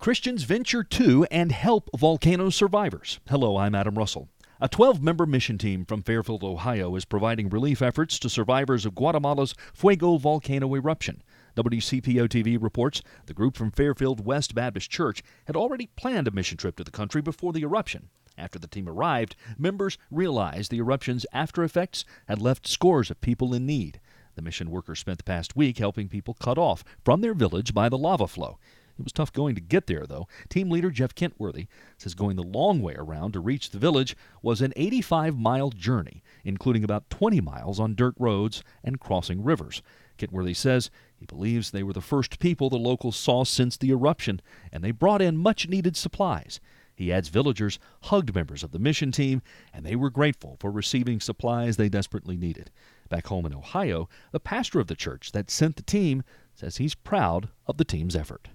Christians venture to and help volcano survivors. Hello, I'm Adam Russell. A 12 member mission team from Fairfield, Ohio is providing relief efforts to survivors of Guatemala's Fuego volcano eruption. WCPO TV reports the group from Fairfield West Baptist Church had already planned a mission trip to the country before the eruption. After the team arrived, members realized the eruption's after effects had left scores of people in need. The mission workers spent the past week helping people cut off from their village by the lava flow. It was tough going to get there, though. Team leader Jeff Kentworthy says going the long way around to reach the village was an 85 mile journey, including about 20 miles on dirt roads and crossing rivers. Kentworthy says he believes they were the first people the locals saw since the eruption, and they brought in much needed supplies. He adds villagers hugged members of the mission team, and they were grateful for receiving supplies they desperately needed. Back home in Ohio, the pastor of the church that sent the team says he's proud of the team's effort.